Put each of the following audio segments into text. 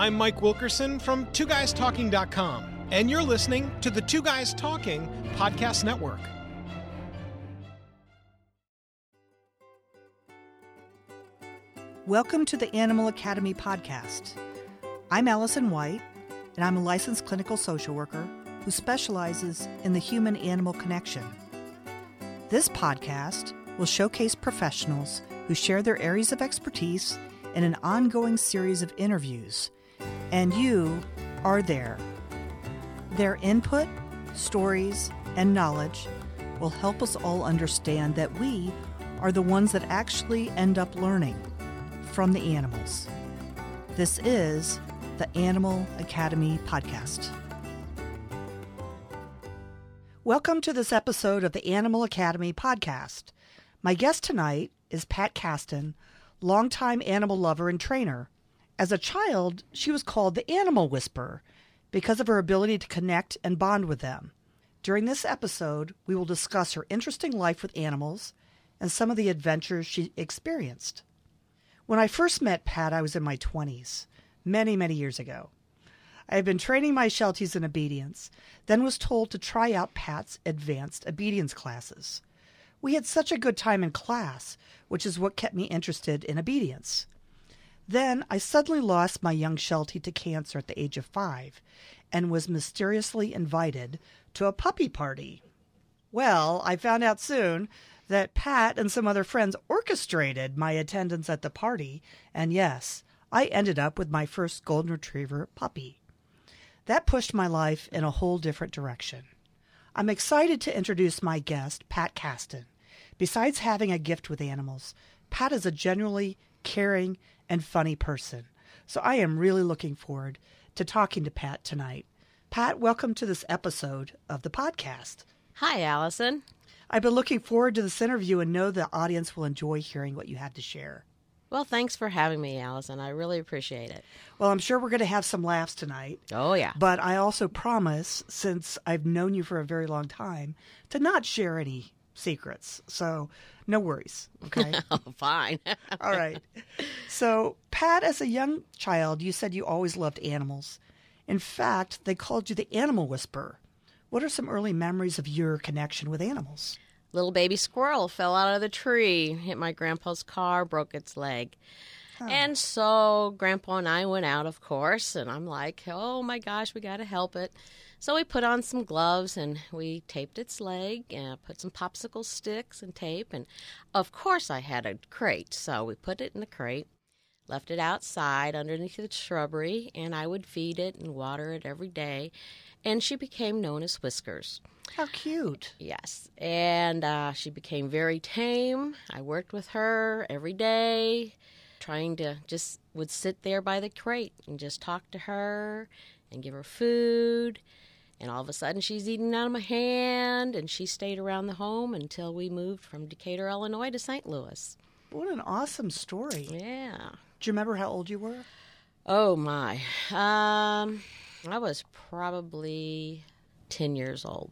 I'm Mike Wilkerson from TwoGuysTalking.com, and you're listening to the Two Guys Talking Podcast Network. Welcome to the Animal Academy podcast. I'm Allison White, and I'm a licensed clinical social worker who specializes in the human animal connection. This podcast will showcase professionals who share their areas of expertise in an ongoing series of interviews, and you are there. Their input, stories, and knowledge will help us all understand that we are the ones that actually end up learning from the animals. This is the Animal Academy Podcast. Welcome to this episode of the Animal Academy Podcast. My guest tonight is Pat Kasten, longtime animal lover and trainer. As a child, she was called the Animal Whisperer because of her ability to connect and bond with them. During this episode, we will discuss her interesting life with animals and some of the adventures she experienced. When I first met Pat, I was in my 20s, many, many years ago. I had been training my Shelties in obedience, then was told to try out Pat's advanced obedience classes. We had such a good time in class, which is what kept me interested in obedience. Then I suddenly lost my young Sheltie to cancer at the age of five and was mysteriously invited to a puppy party. Well, I found out soon that Pat and some other friends orchestrated my attendance at the party, and yes, I ended up with my first golden retriever puppy. That pushed my life in a whole different direction. I'm excited to introduce my guest, Pat Kasten. Besides having a gift with animals, Pat is a genuinely caring and funny person. So I am really looking forward to talking to Pat tonight. Pat, welcome to this episode of the podcast. Hi, Allison. I've been looking forward to this interview and know the audience will enjoy hearing what you have to share. Well, thanks for having me, Allison. I really appreciate it. Well, I'm sure we're going to have some laughs tonight. Oh, yeah. But I also promise, since I've known you for a very long time, to not share any secrets. So no worries. Okay. oh, fine. All right. So, Pat, as a young child, you said you always loved animals. In fact, they called you the animal whisperer. What are some early memories of your connection with animals? Little baby squirrel fell out of the tree, hit my grandpa's car, broke its leg. Oh. And so grandpa and I went out, of course, and I'm like, oh my gosh, we got to help it. So we put on some gloves and we taped its leg and put some popsicle sticks and tape. And of course, I had a crate, so we put it in the crate, left it outside underneath the shrubbery, and I would feed it and water it every day and she became known as Whiskers. How cute. Yes. And uh, she became very tame. I worked with her every day, trying to just would sit there by the crate and just talk to her and give her food. And all of a sudden, she's eating out of my hand, and she stayed around the home until we moved from Decatur, Illinois to St. Louis. What an awesome story. Yeah. Do you remember how old you were? Oh, my. Um, I was probably 10 years old.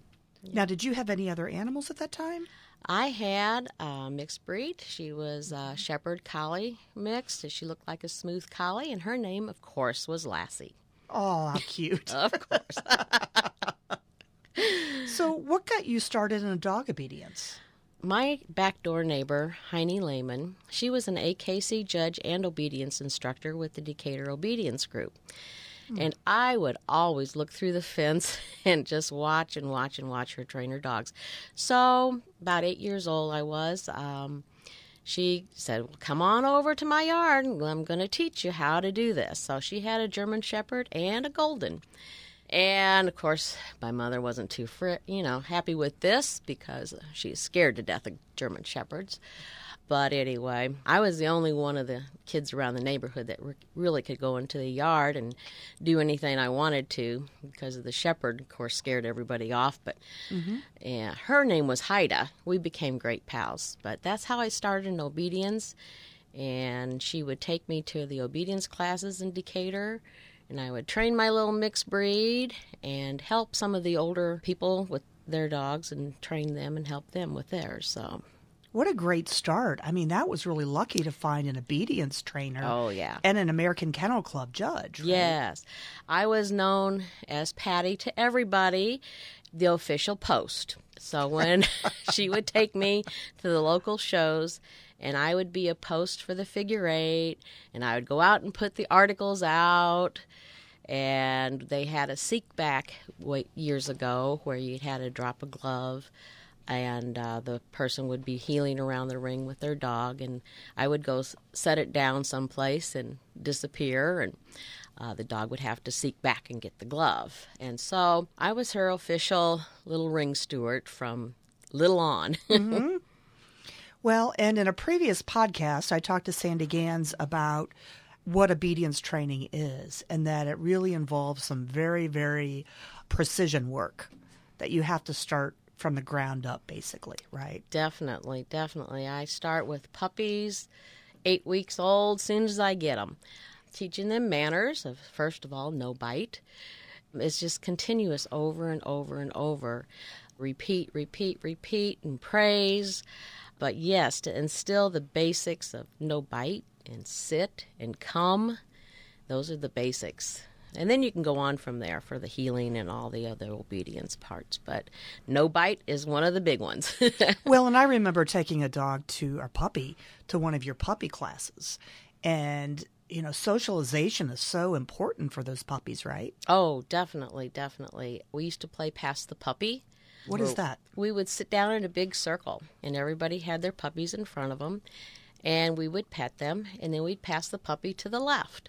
Now, did you have any other animals at that time? I had a mixed breed. She was a shepherd collie mixed. She looked like a smooth collie, and her name, of course, was Lassie. Oh, how cute. of course. so, what got you started in dog obedience? My backdoor neighbor, Heine Lehman, she was an AKC judge and obedience instructor with the Decatur Obedience Group. Hmm. And I would always look through the fence and just watch and watch and watch her train her dogs. So, about eight years old, I was. Um, she said, well, Come on over to my yard and I'm going to teach you how to do this. So, she had a German Shepherd and a Golden. And of course, my mother wasn't too, fr- you know, happy with this because she's scared to death of German Shepherds. But anyway, I was the only one of the kids around the neighborhood that re- really could go into the yard and do anything I wanted to because of the shepherd, of course, scared everybody off. But mm-hmm. yeah, her name was Haida. We became great pals. But that's how I started in obedience. And she would take me to the obedience classes in Decatur. And I would train my little mixed breed and help some of the older people with their dogs and train them and help them with theirs. So What a great start. I mean, that was really lucky to find an obedience trainer. Oh, yeah. And an American Kennel Club judge. right? Yes. I was known as Patty to everybody, the official post. So when she would take me to the local shows, and I would be a post for the figure eight, and I would go out and put the articles out. And they had a seek back years ago where you had to drop a glove and uh, the person would be heeling around the ring with their dog, and I would go set it down someplace and disappear, and uh, the dog would have to seek back and get the glove. And so I was her official little ring steward from little on. Well, and in a previous podcast, I talked to Sandy Gans about what obedience training is and that it really involves some very, very precision work that you have to start from the ground up, basically, right? definitely, definitely. I start with puppies, eight weeks old, soon as I get them, teaching them manners of first of all, no bite. It's just continuous over and over and over. Repeat, repeat, repeat, and praise. But yes, to instill the basics of no bite and sit and come, those are the basics. And then you can go on from there for the heeling and all the other obedience parts. But no bite is one of the big ones. Well, and I remember taking a dog to our puppy to one of your puppy classes. And, you know, socialization is so important for those puppies, right? oh, definitely, definitely. We used to play pass the puppy. What is that? we would sit down in a big circle and everybody had their puppies in front of them and we would pet them and then we'd pass the puppy to the left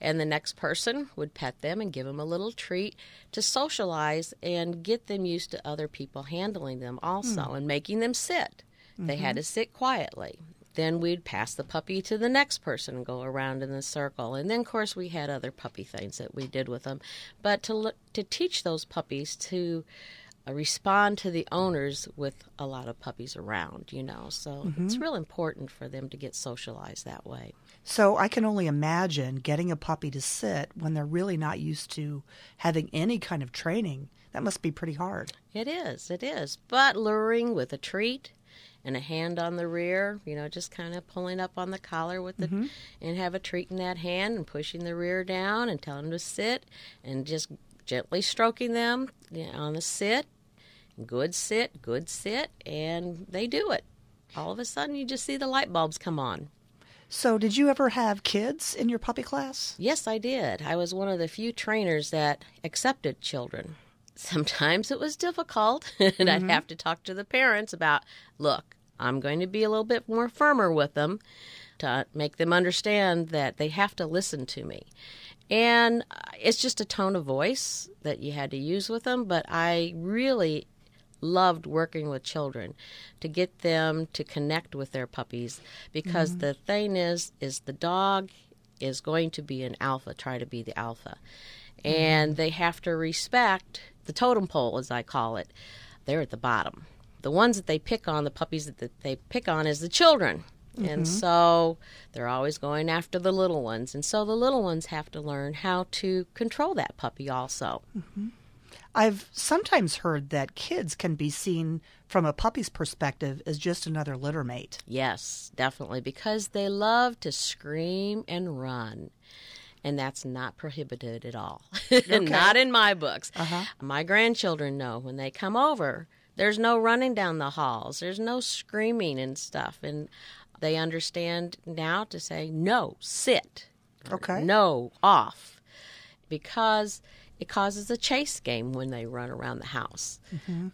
and the next person would pet them and give them a little treat to socialize and get them used to other people handling them also hmm. and making them sit. They had mm-hmm. to sit quietly. Then we'd pass the puppy to the next person and go around in the circle. And then of course we had other puppy things that we did with them. But to look to teach those puppies to uh, respond to the owners with a lot of puppies around, you know. So it's mm-hmm. real important for them to get socialized that way. So I can only imagine getting a puppy to sit when they're really not used to having any kind of training. That must be pretty hard. It is, it is. But luring with a treat and a hand on the rear, you know, just kind of pulling up on the collar with the mm-hmm. and have a treat in that hand and pushing the rear down and telling them to sit and just gently stroking them on the sit. Good sit, good sit, and they do it. All of a sudden, you just see the light bulbs come on. So, did you ever have kids in your puppy class? Yes, I did. I was one of the few trainers that accepted children. Sometimes it was difficult, and I'd have to talk to the parents about look, I'm going to be a little bit more firmer with them to make them understand that they have to listen to me. And uh, it's just a tone of voice that you had to use with them, but I really loved working with children to get them to connect with their puppies because mm-hmm. the thing is is the dog is going to be an alpha try to be the alpha. And mm-hmm. they have to respect the totem pole as i call it. They're at the bottom. The ones that they pick on the puppies that that they pick on is the children. And mm-hmm. so they're always going after the little ones. And so the little ones have to learn how to control that puppy also I've sometimes heard that kids can be seen from a puppy's perspective as just another litter mate. Yes, definitely, because they love to scream and run. And that's not prohibited at all. not in my books. Uh-huh. My grandchildren know when they come over, there's no running down the halls, there's no screaming and stuff. And they understand now to say, no, sit. Okay. No, off. Because it causes a chase game when they run around the house.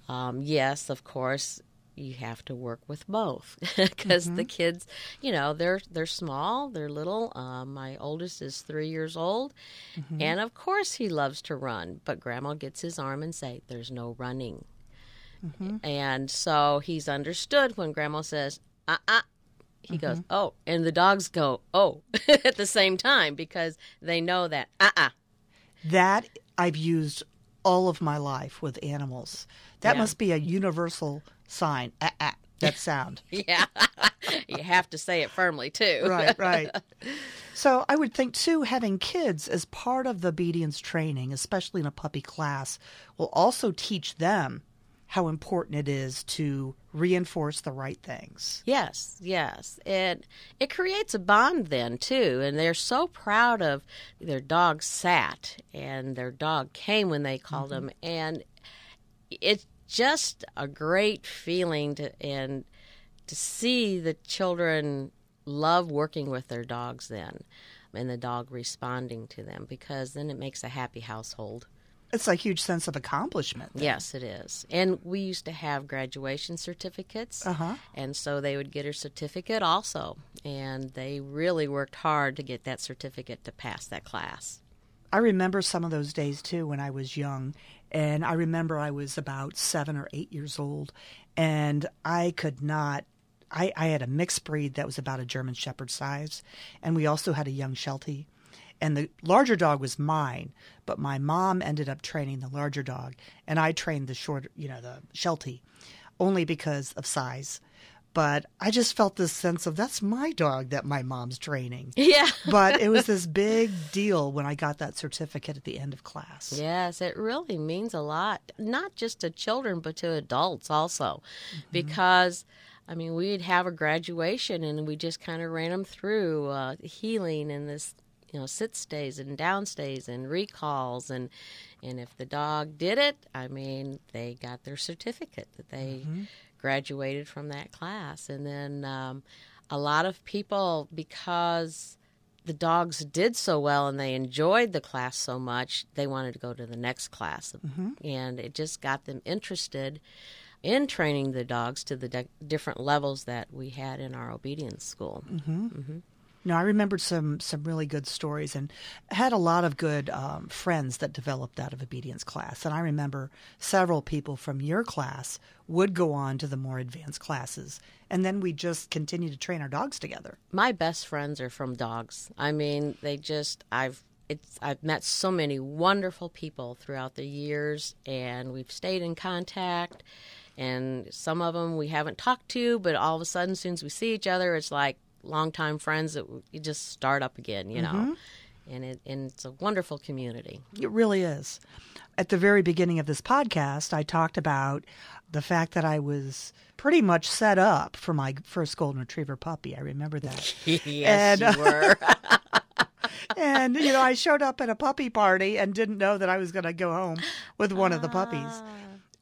Um, yes, of course, you have to work with both because the kids, you know, they're they're small, they're little. Um, my oldest is three years old, and of course he loves to run. But Grandma gets his arm and say, "There's no running," and so he's understood when Grandma says, "Uh uh." He goes, "Oh," and the dogs go, "Oh," at the same time because they know that, "Uh uh." That I've used all of my life with animals. That Yeah. must be a universal sign. Ah, ah, that sound. Yeah, you have to say it firmly too. right, right. So I would think too, having kids as part of the obedience training, especially in a puppy class, will also teach them how important it is to reinforce the right things. Yes, yes. It it creates a bond then too, and they're so proud of their dog sat and their dog came when they called mm-hmm. him, and it's just a great feeling to and to see the children love working with their dogs then and the dog responding to them because then it makes a happy household. It's a huge sense of accomplishment. Then. Yes, it is. And we used to have graduation certificates. Uh-huh. And so they would get a certificate also. And they really worked hard to get that certificate to pass that class. I remember some of those days too when I was young. And I remember I was about seven or eight years old. And I could not I, I had a mixed breed that was about a German Shepherd size, and we also had a young Sheltie. And the larger dog was mine, but my mom ended up training the larger dog, and I trained the short, you know, the Sheltie, only because of size. But I just felt this sense of that's my dog that my mom's training. Yeah. but it was this big deal when I got that certificate at the end of class. Yes, it really means a lot, not just to children, but to adults also, mm-hmm. because I mean, we'd have a graduation and we just kind of ran them through uh, heeling and this, you know, sit stays and down stays and recalls and and if the dog did it, I mean, they got their certificate that they mm-hmm. graduated from that class. And then um, a lot of people because the dogs did so well and they enjoyed the class so much, they wanted to go to the next class. Mm-hmm. And it just got them interested in training the dogs to the de- different levels that we had in our obedience school. Mm-hmm. No, I remembered some some really good stories and had a lot of good um, friends that developed out of obedience class. And I remember several people from your class would go on to the more advanced classes, and then we just continue to train our dogs together. My best friends are from dogs. I mean, they just I've it's I've met so many wonderful people throughout the years, and we've stayed in contact and some of them we haven't talked to, but all of a sudden, as soon as we see each other, it's like longtime friends that you just start up again, you know. Mm-hmm. And it and it's a wonderful community. It really is. At the very beginning of this podcast, I talked about the fact that I was pretty much set up for my first golden retriever puppy. I remember that. yes, and, you were. and you know, I showed up at a puppy party and didn't know that I was going to go home with one of the puppies. Ah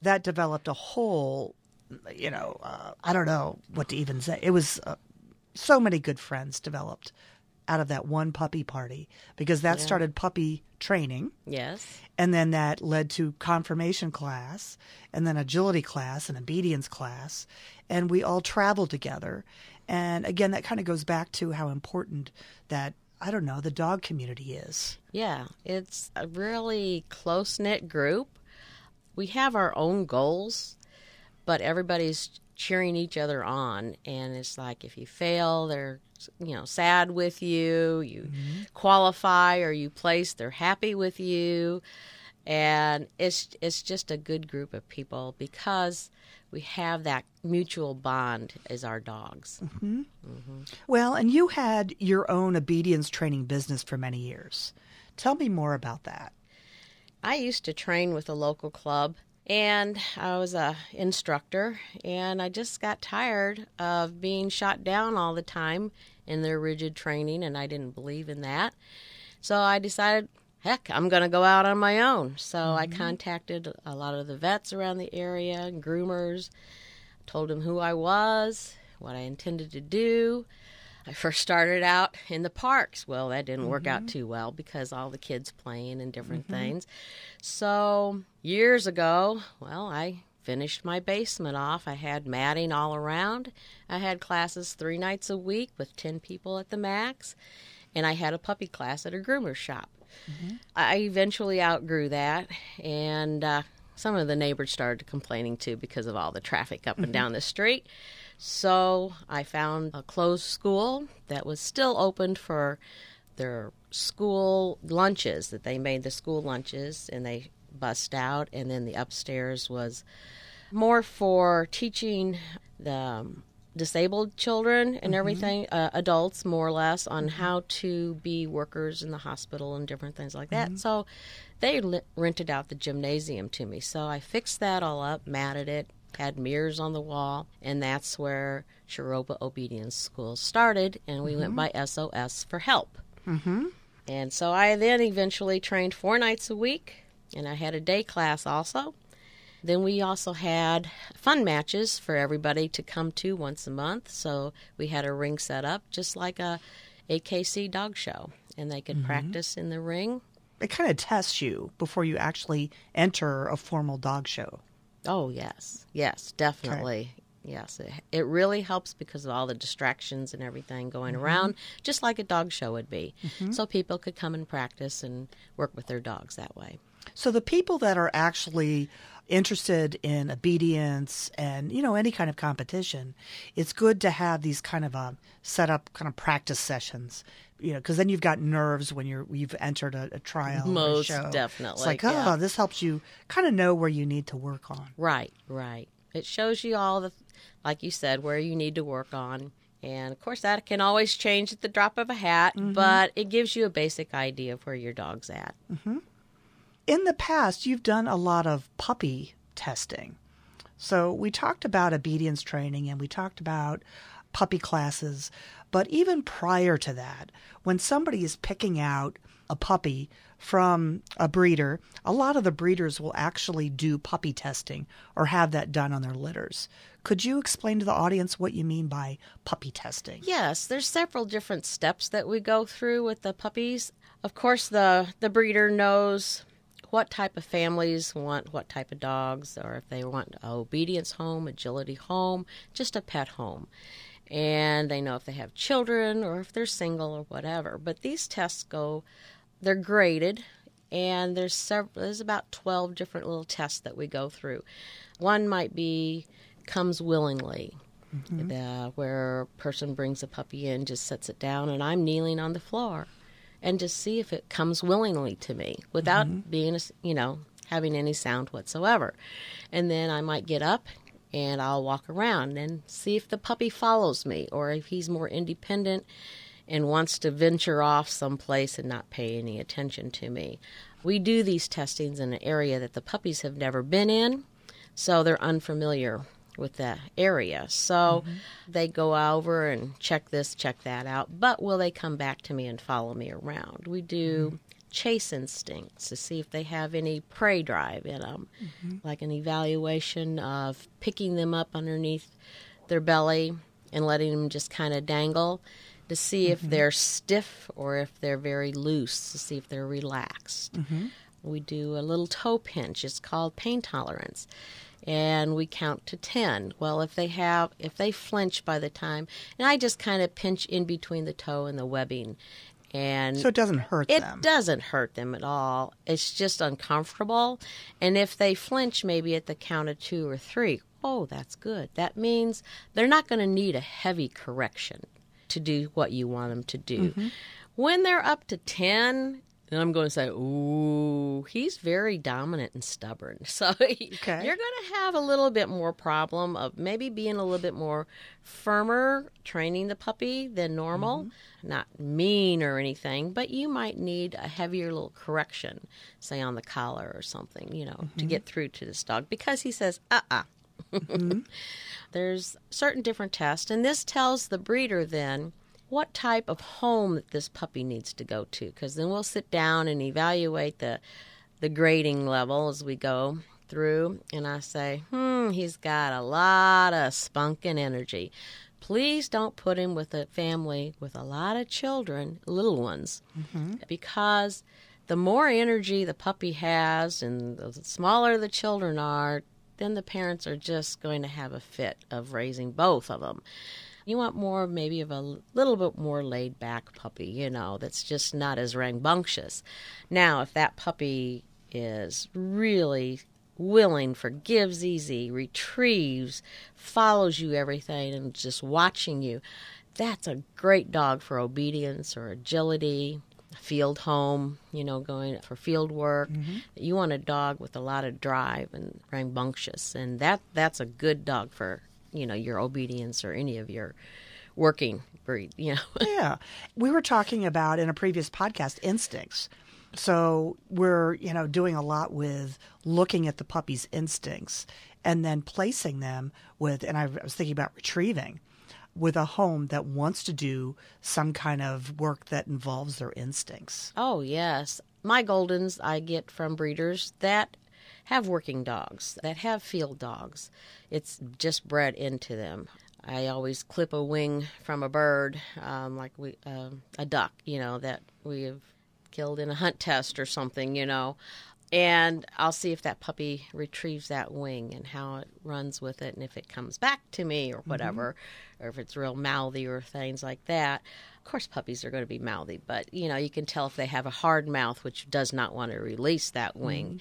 that developed a whole, you know, uh, I don't know what to even say. It was uh, so many good friends developed out of that one puppy party because that yeah. started puppy training. Yes. And then that led to conformation class and then agility class and obedience class. And we all traveled together. And again, that kind of goes back to how important that, I don't know, the dog community is. Yeah. It's a really close knit group we have our own goals, but everybody's cheering each other on. And it's like if you fail, they're you know sad with you. You mm-hmm. qualify or you place, they're happy with you. And it's it's just a good group of people because we have that mutual bond as our dogs. Mm-hmm. Mm-hmm. Well, and you had your own obedience training business for many years. Tell me more about that. I used to train with a local club and I was a instructor and I just got tired of being shot down all the time in their rigid training and I didn't believe in that. So I decided, heck, I'm going to go out on my own. So mm-hmm. I contacted a lot of the vets around the area, groomers, told them who I was, what I intended to do. I first started out in the parks. Well, that didn't work mm-hmm. out too well because all the kids playing and different mm-hmm. things. So, years ago, well, I finished my basement off. I had matting all around. I had classes three nights a week with 10 people at the max. And I had a puppy class at a groomer shop. Mm-hmm. I eventually outgrew that. And uh, some of the neighbors started complaining too because of all the traffic up and mm-hmm. down the street. So I found a closed school that was still open for their school lunches, that they made the school lunches and they bust out. And then the upstairs was more for teaching the um, disabled children and mm-hmm. everything, uh, adults more or less, on mm-hmm. how to be workers in the hospital and different things like that. Mm-hmm. So they li- rented out the gymnasium to me. So I fixed that all up, matted it, had mirrors on the wall, and that's where Sharoba Obedience School started. And we went by SOS for help. Mm-hmm. And so I then eventually trained four nights a week, and I had a day class also. Then we also had fun matches for everybody to come to once a month. So we had a ring set up just like a AKC dog show, and they could mm-hmm. practice in the ring. It kind of tests you before you actually enter a formal dog show. Oh yes, yes, definitely. Yes, it, it really helps because of all the distractions and everything going mm-hmm. around, just like a dog show would be. Mm-hmm. So people could come and practice and work with their dogs that way. So the people that are actually interested in obedience and you know any kind of competition, it's good to have these kind of uh, set up kind of practice sessions. You know, because then you've got nerves when you're you've entered a, a trial. or a Most show. definitely, It's like, yeah. oh, this helps you kind of know where you need to work on. Right, right. It shows you all the, like you said, where you need to work on. And of course, that can always change at the drop of a hat, but it gives you a basic idea of where your dog's at. In the past, you've done a lot of puppy testing. So we talked about obedience training and we talked about puppy classes. But even prior to that, when somebody is picking out a puppy from a breeder, a lot of the breeders will actually do puppy testing or have that done on their litters. Could you explain to the audience what you mean by puppy testing? Yes, there's several different steps that we go through with the puppies. Of course, the the breeder knows what type of families want what type of dogs, or if they want a obedience home, agility home, just a pet home. And they know if they have children or if they're single or whatever. But these tests go, they're graded, and there's several. There's about twelve different little tests that we go through. One might be comes willingly mm-hmm. the, where a person brings a puppy in, just sets it down, and I'm kneeling on the floor, and just see if it comes willingly to me without mm-hmm. being, you know, having any sound whatsoever. And then I might get up and I'll walk around and see if the puppy follows me or if he's more independent and wants to venture off someplace and not pay any attention to me. We do these testings in an area that the puppies have never been in, so they're unfamiliar with the area. So mm-hmm. they go over and check this, check that out. But will they come back to me and follow me around? We do mm-hmm. chase instincts to see if they have any prey drive in them, mm-hmm. like an evaluation of picking them up underneath their belly and letting them just kind of dangle to see if they're stiff or if they're very loose, to see if they're relaxed. We do a little toe pinch. It's called pain tolerance. And we count to 10. Well, if they have, if they flinch by the time, and I just kind of pinch in between the toe and the webbing. And So it doesn't hurt it them. doesn't hurt them at all. It's just uncomfortable. And if they flinch maybe at the count of two or three, oh, that's good. That means they're not going to need a heavy correction to do what you want them to do. Mm-hmm. When they're up to 10, then I'm going to say, ooh, he's very dominant and stubborn. So you're going to have a little bit more problem of maybe being a little bit more firmer training the puppy than normal. Not mean or anything, but you might need a heavier little correction, say on the collar or something, you know, to get through to this dog. Because he says, uh uh There's certain different tests, and this tells the breeder then what type of home that this puppy needs to go to because then we'll sit down and evaluate the the grading level as we go through and I say, "Hmm, he's got a lot of spunk and energy. Please don't put him with a family with a lot of children, little ones, because the more energy the puppy has and the smaller the children are, then the parents are just going to have a fit of raising both of them. You want more, maybe, of a little bit more laid back puppy, you know, that's just not as rambunctious. Now, if that puppy is really willing, forgives easy, retrieves, follows you everything, and just watching you, that's a great dog for obedience or agility, field home, you know, going for field work. Mm-hmm. You want a dog with a lot of drive and rambunctious, and that that's a good dog for you know, your obedience or any of your working breed, you know. yeah. We were talking about in a previous podcast instincts. So we're, you know, doing a lot with looking at the puppy's instincts and then placing them with, and I was thinking about retrieving with a home that wants to do some kind of work that involves their instincts. Oh, yes. My Goldens I get from breeders that have working dogs, that have field dogs. It's just bred into them. I always clip a wing from a bird, um, like we uh, a duck, you know, that we have killed in a hunt test or something, you know and I'll see if that puppy retrieves that wing and how it runs with it, and if it comes back to me or whatever, mm-hmm. or if it's real mouthy or things like that. Of course, puppies are going to be mouthy, but you know you can tell if they have a hard mouth which does not want to release that wing. Mm-hmm.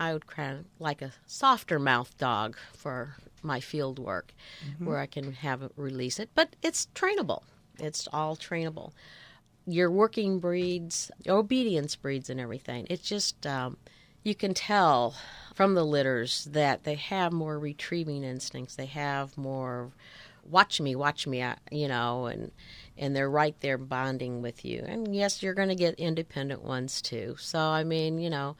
I would kind of like a softer mouth dog for my field work, mm-hmm. where I can have it release it, but it's trainable. It's all trainable. Your working breeds, obedience breeds, and everything. It's just um, you can tell from the litters that they have more retrieving instincts. They have more watch me, watch me, uh, you know, and and they're right there bonding with you. And yes, you're going to get independent ones too. So I mean, you know,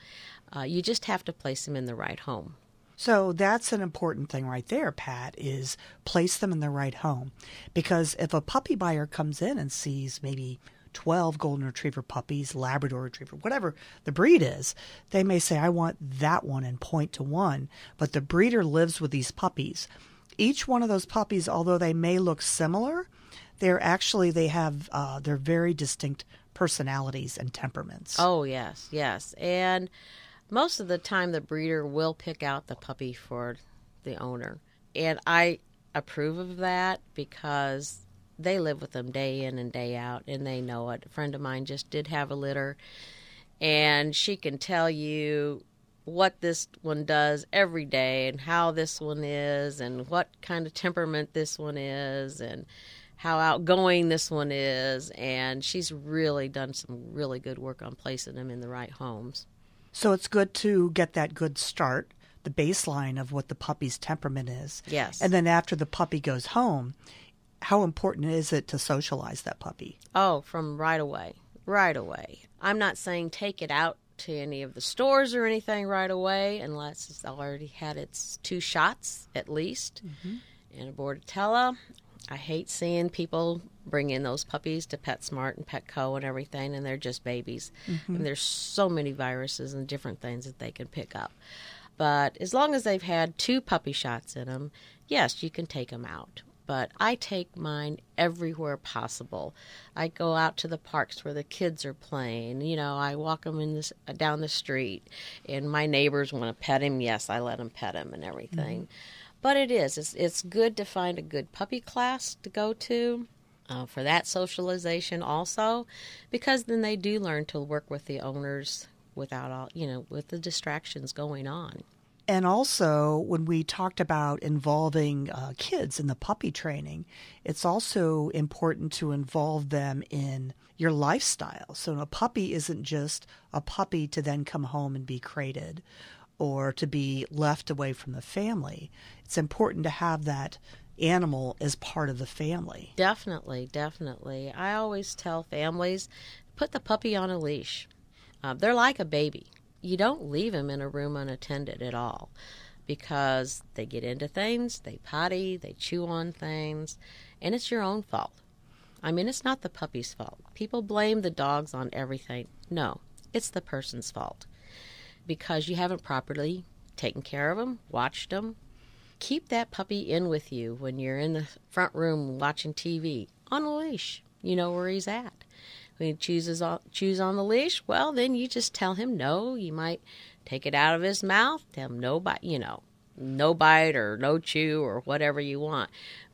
uh, you just have to place them in the right home. So that's an important thing right there, Pat, is place them in the right home. Because if a puppy buyer comes in and sees maybe 12 golden retriever puppies, Labrador retriever, whatever the breed is, they may say, I want that one and point to one. But the breeder lives with these puppies. Each one of those puppies, although they may look similar, they're actually, they have, uh, they're very distinct personalities and temperaments. Oh, yes, yes. And most of the time, the breeder will pick out the puppy for the owner. And I approve of that because they live with them day in and day out, and they know it. A friend of mine just did have a litter, and she can tell you what this one does every day and how this one is and what kind of temperament this one is and how outgoing this one is and she's really done some really good work on placing them in the right homes so it's good to get that good start the baseline of what the puppy's temperament is yes and then after the puppy goes home how important is it to socialize that puppy? Oh, from right away. Right away. I'm not saying take it out to any of the stores or anything right away unless it's already had its two shots at least mm-hmm. in a Bordetella. I hate seeing people bring in those puppies to PetSmart and Petco and everything, and they're just babies. Mm-hmm. And there's so many viruses and different things that they can pick up. But as long as they've had two puppy shots in them, yes, you can take them out but I take mine everywhere possible. I go out to the parks where the kids are playing. You know, I walk them in this down the street, and my neighbors want to pet him. Yes, I let them pet him and everything. Mm-hmm. But it is. It's, it's good to find a good puppy class to go to. Uh, for that socialization also because then they do learn to work with the owners without all you know with the distractions going on and also, when we talked about involving uh, kids in the puppy training, it's also important to involve them in your lifestyle. So, a puppy isn't just a puppy to then come home and be crated or to be left away from the family. It's important to have that animal as part of the family. Definitely, definitely. I always tell families put the puppy on a leash. Uh, they're like a baby you don't leave them in a room unattended at all because they get into things, they potty, they chew on things, and it's your own fault. I mean, it's not the puppy's fault. People blame the dogs on everything. No, it's the person's fault because you haven't properly taken care of them, watched them. Keep that puppy in with you when you're in the front room watching TV on a leash. You know where he's at. When he chooses chews on the leash, well, then you just tell him no. You might take it out of his mouth, tell him no bite, you know, no bite or no chew or whatever you want.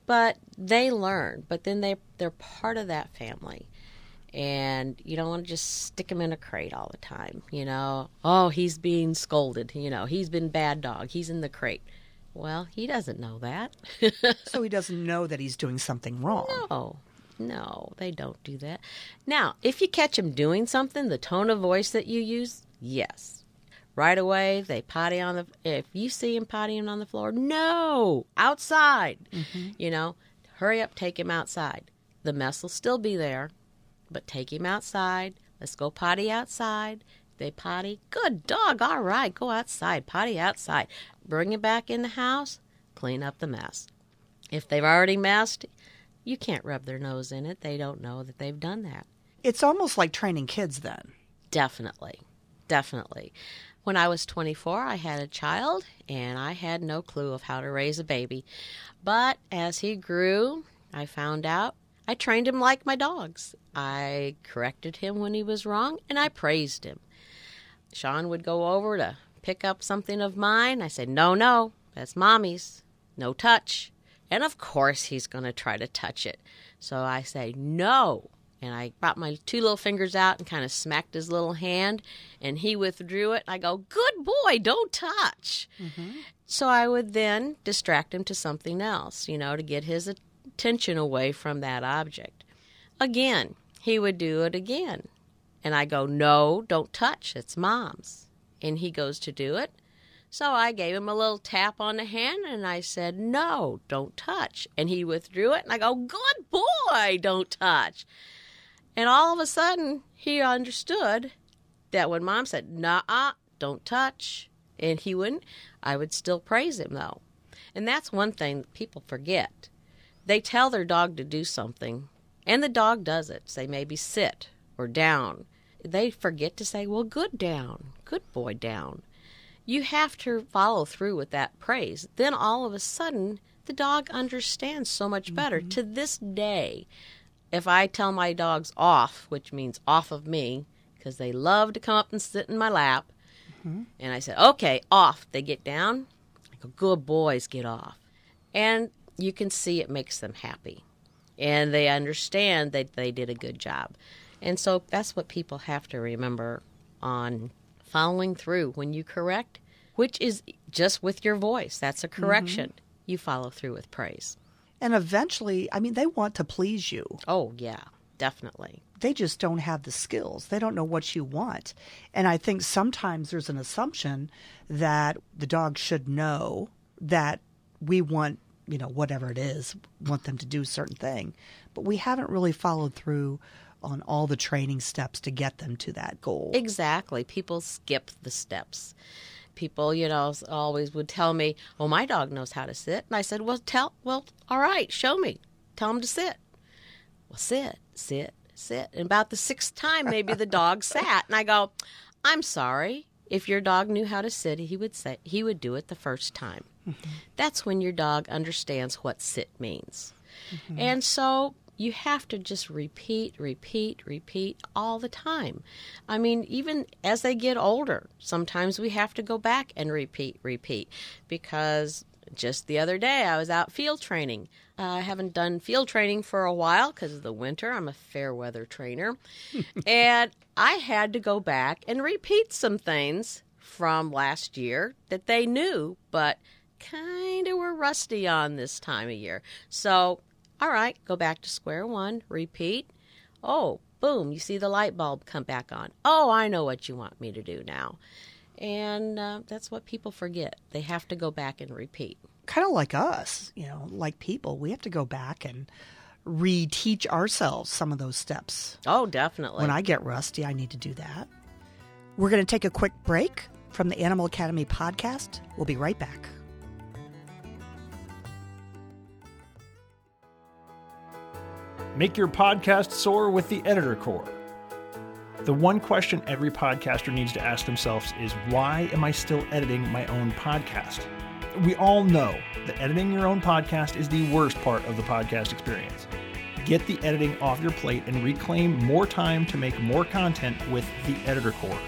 But they learn. But then they they're part of that family, and you don't want to just stick him in a crate all the time. You know, oh, he's being scolded. You know, he's been bad dog. He's in the crate. Well, he doesn't know that. so he doesn't know that he's doing something wrong. No, no, they don't do that. Now, if you catch him doing something, the tone of voice that you use, yes. right away they potty on the if you see him pottying on the floor no outside mm-hmm. you know hurry up take him outside the mess will still be there but take him outside let's go potty outside they potty good dog all right go outside potty outside bring him back in the house clean up the mess if they've already messed you can't rub their nose in it they don't know that they've done that It's almost like training kids then. Definitely. Definitely. When I was 24, I had a child and I had no clue of how to raise a baby. But as he grew, I found out I trained him like my dogs. I corrected him when he was wrong and I praised him. Sean would go over to pick up something of mine. I said, No, no, that's mommy's. No touch. And of course, he's going to try to touch it. So I say, No. And I brought my two little fingers out and kind of smacked his little hand, and he withdrew it. I go, Good boy, don't touch. Mm-hmm. So I would then distract him to something else, you know, to get his attention away from that object. Again, he would do it again. And I go, No, don't touch. It's mom's. And he goes to do it. So I gave him a little tap on the hand and I said, No, don't touch. And he withdrew it. And I go, Good boy, don't touch. And all of a sudden, he understood that when mom said, Nah, don't touch, and he wouldn't, I would still praise him though. And that's one thing people forget. They tell their dog to do something, and the dog does it. Say maybe sit or down. They forget to say, Well, good down, good boy down. You have to follow through with that praise. Then all of a sudden, the dog understands so much better. Mm-hmm. To this day, if I tell my dogs off, which means off of me, because they love to come up and sit in my lap, mm-hmm. and I said, okay, off, they get down. I go, good boys, get off. And you can see it makes them happy. And they understand that they did a good job. And so that's what people have to remember on following through when you correct, which is just with your voice. That's a correction. Mm-hmm. You follow through with praise. And eventually, I mean, they want to please you. Oh, yeah, definitely. They just don't have the skills. They don't know what you want. And I think sometimes there's an assumption that the dog should know that we want, you know, whatever it is, want them to do a certain thing. But we haven't really followed through on all the training steps to get them to that goal. Exactly. People skip the steps. People, you know, always would tell me, "Well, my dog knows how to sit," and I said, "Well, tell, well, all right, show me. Tell him to sit." Well, sit, sit, sit. And about the sixth time, maybe the dog sat, and I go, "I'm sorry. If your dog knew how to sit, he would say he would do it the first time. That's when your dog understands what sit means." Mm-hmm. And so you have to just repeat, repeat, repeat all the time. I mean, even as they get older, sometimes we have to go back and repeat, repeat. Because just the other day I was out field training. Uh, I haven't done field training for a while because of the winter. I'm a fair weather trainer. and I had to go back and repeat some things from last year that they knew, but kind of were rusty on this time of year. So all right, go back to square one, repeat. Oh, boom, you see the light bulb come back on. Oh, I know what you want me to do now. And uh, that's what people forget. They have to go back and repeat. kind of like us, you know, like people, we have to go back and reteach ourselves some of those steps. Oh, definitely. When I get rusty, I need to do that. We're going to take a quick break from the Animal Academy podcast. We'll be right back. Make your podcast soar with the Editor Core. The one question every podcaster needs to ask themselves is why am I still editing my own podcast? We all know that editing your own podcast is the worst part of the podcast experience. Get the editing off your plate and reclaim more time to make more content with the Editor Core.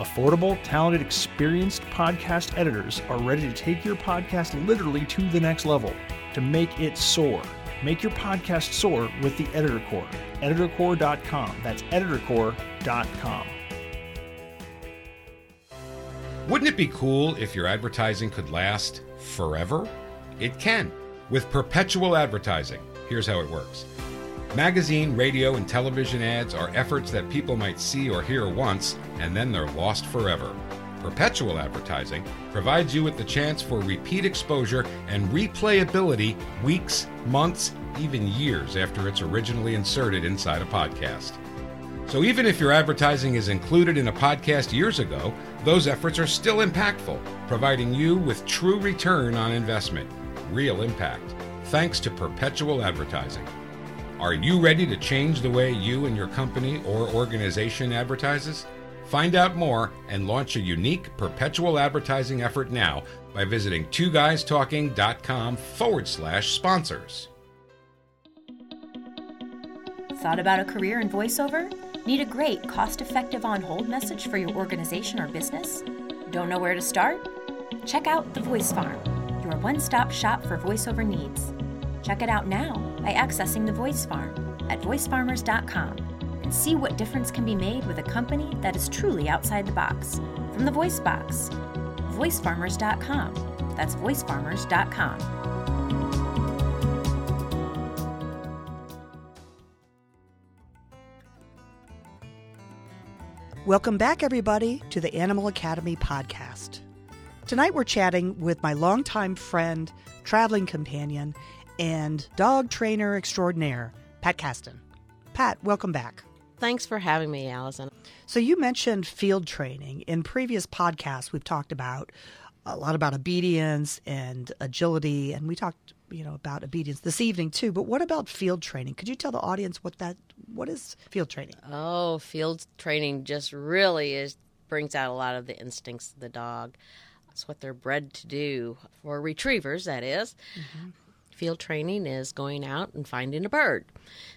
Affordable, talented, experienced podcast editors are ready to take your podcast literally to the next level to make it soar. Make your podcast soar with the Editor Core. EditorCore.com. That's EditorCore.com. Wouldn't it be cool if your advertising could last forever? It can with perpetual advertising. Here's how it works magazine, radio, and television ads are efforts that people might see or hear once, and then they're lost forever. Perpetual advertising provides you with the chance for repeat exposure and replayability weeks, months, even years after it's originally inserted inside a podcast. So even if your advertising is included in a podcast years ago, those efforts are still impactful, providing you with true return on investment, real impact, thanks to perpetual advertising. Are you ready to change the way you and your company or organization advertises? Find out more and launch a unique perpetual advertising effort now by visiting twoguystalking.com forward slash sponsors. Thought about a career in voiceover? Need a great, cost effective on hold message for your organization or business? Don't know where to start? Check out The Voice Farm, your one stop shop for voiceover needs. Check it out now by accessing The Voice Farm at voicefarmers.com and see what difference can be made with a company that is truly outside the box. From the Voice Box, voicefarmers.com. That's voicefarmers.com. Welcome back, everybody, to the Animal Academy podcast. Tonight we're chatting with my longtime friend, traveling companion, and dog trainer extraordinaire, Pat Kasten. Pat, welcome back. Thanks for having me, Allison. So, you mentioned field training. In previous podcasts, we've talked about a lot about obedience and agility, and we talked, you know, about obedience this evening too. But what about field training? Could you tell the audience what that what is field training? Oh, field training just really is brings out a lot of the instincts of the dog. That's what they're bred to do for retrievers, that is. Mm-hmm. Field training is going out and finding a bird.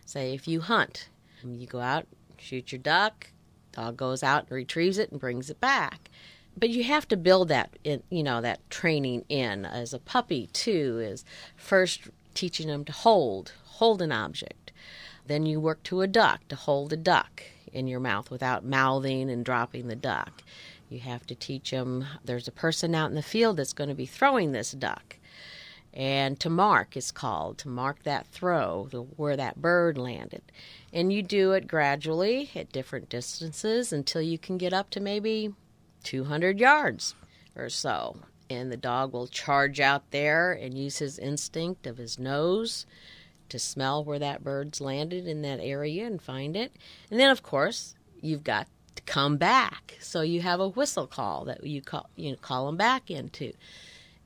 Say if you hunt, you go out, shoot your duck, dog goes out and retrieves it and brings it back. But you have to build that in, you know, that training in as a puppy too is first teaching them to hold, hold an object. Then you work to a duck to hold a duck in your mouth without mouthing and dropping the duck. You have to teach them there's a person out in the field that's going to be throwing this duck. And to mark is called, to mark that throw, the, where that bird landed. And you do it gradually at different distances until you can get up to maybe 200 yards or so. And the dog will charge out there and use his instinct of his nose to smell where that bird's landed in that area and find it. And then, of course, you've got to come back. So you have a whistle call that you call you call them back into,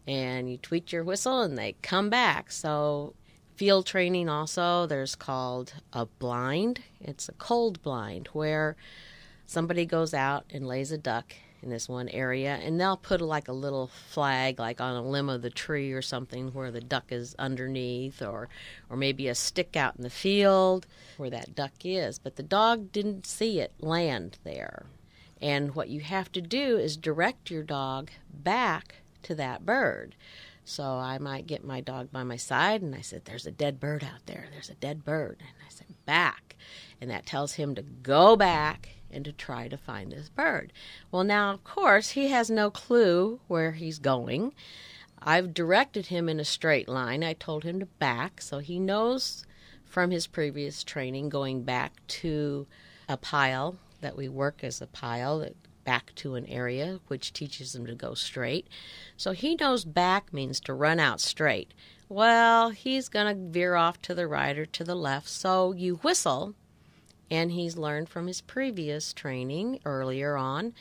and you tweet your whistle and they come back. So field training also there's called a blind. It's a cold blind where somebody goes out and lays a duck in this one area and they'll put like a little flag like on a limb of the tree or something where the duck is underneath or or maybe a stick out in the field where that duck is but the dog didn't see it land there and what you have to do is direct your dog back to that bird so I might get my dog by my side and I said, There's a dead bird out there. There's a dead bird. And I said, Back. And that tells him to go back and to try to find this bird. Well, now, of course, he has no clue where he's going. I've directed him in a straight line. I told him to back, so he knows from his previous training going back to a pile that we work as a pile that back to an area which teaches him to go straight. So he knows back means to run out straight. Well, he's going to veer off to the right or to the left. So you whistle and he's learned from his previous training earlier on